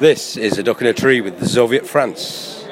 This is A Duck in a Tree with the Soviet France.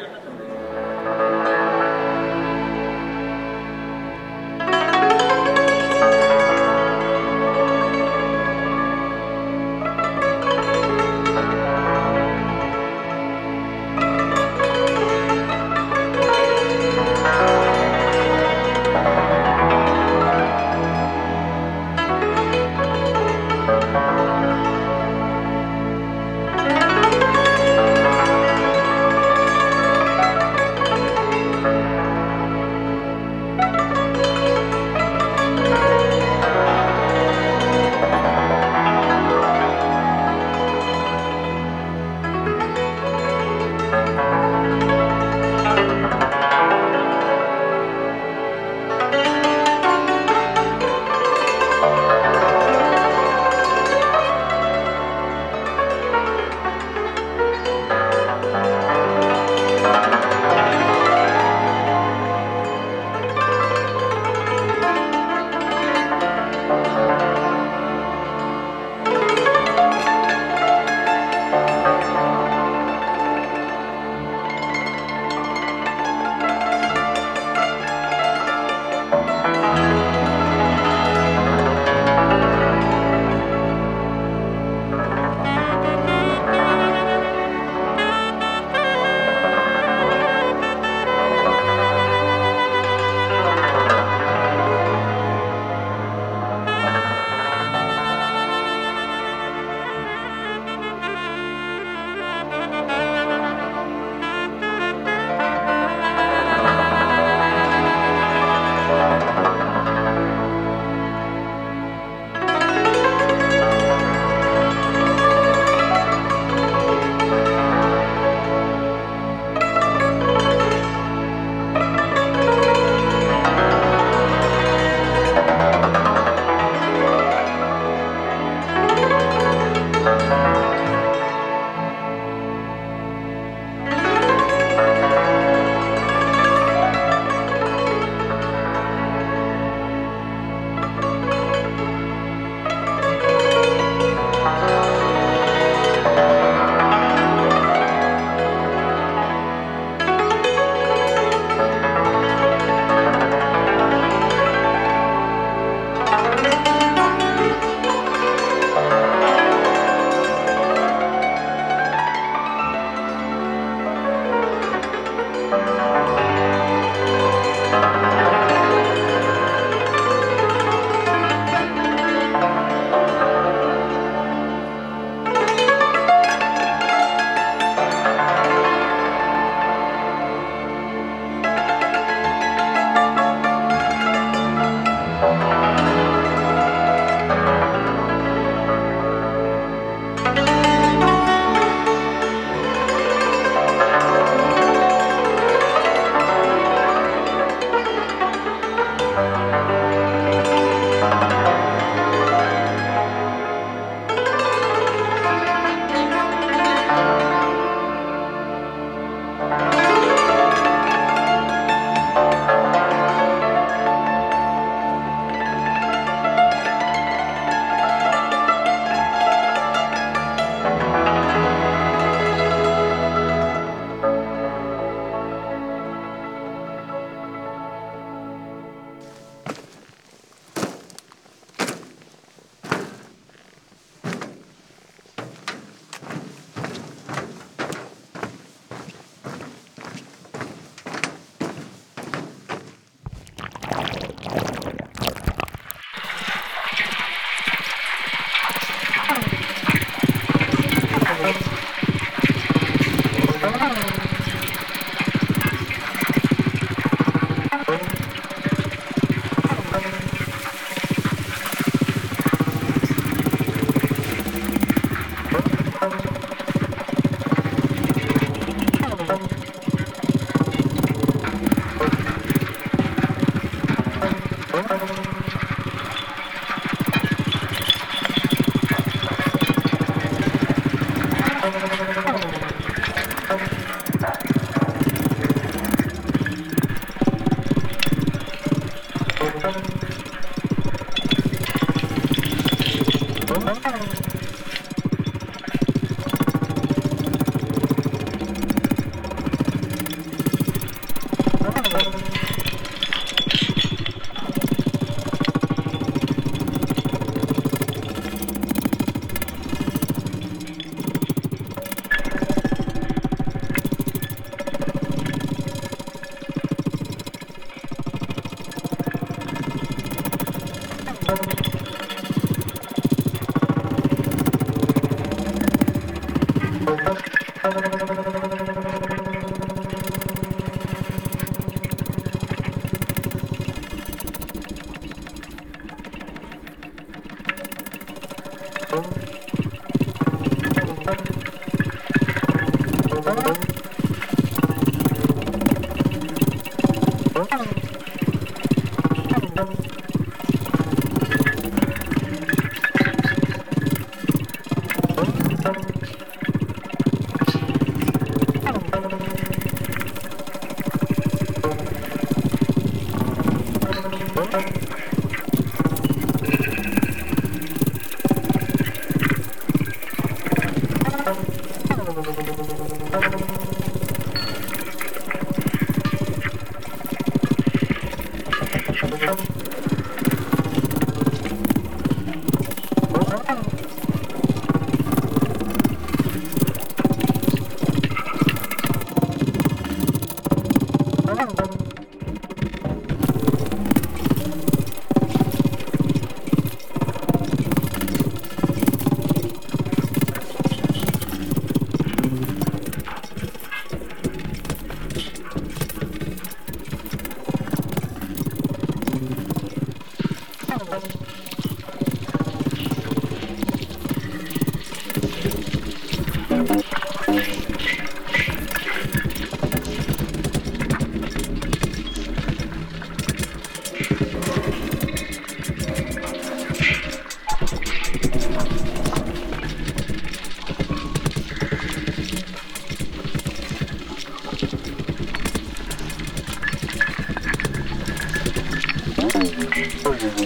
Thank you.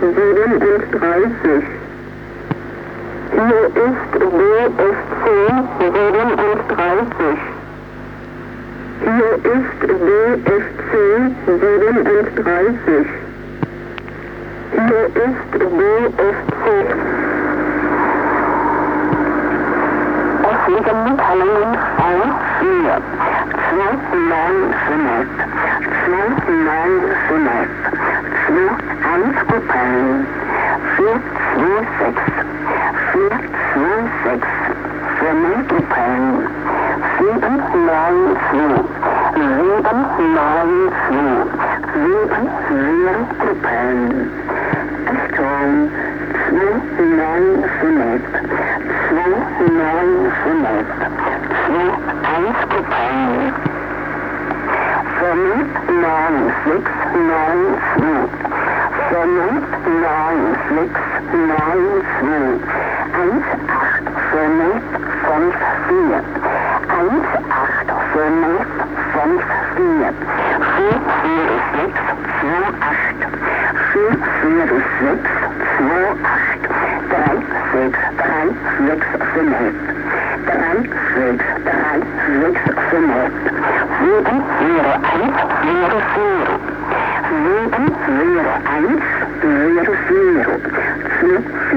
37. Hier ist DFC 37. Hier ist DFC 37. Hier ist DFC. Öffentliche Mitteilungen 1, 4. 295, 295, 2 426, 426, Flamingopan, 792, 792, 702, Achtung, 295, 295, 2 1 Coupon. 7, 9, 6, 9, 2. 7, 9, 6, 9, 0, 0, 1, 0, 0.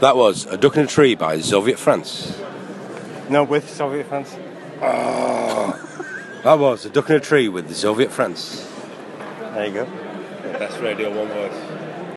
That was A Duck in a Tree by Soviet France. No, with Soviet France. Ah. That was A Duck in a Tree with Soviet France. There you go. That's radio one voice.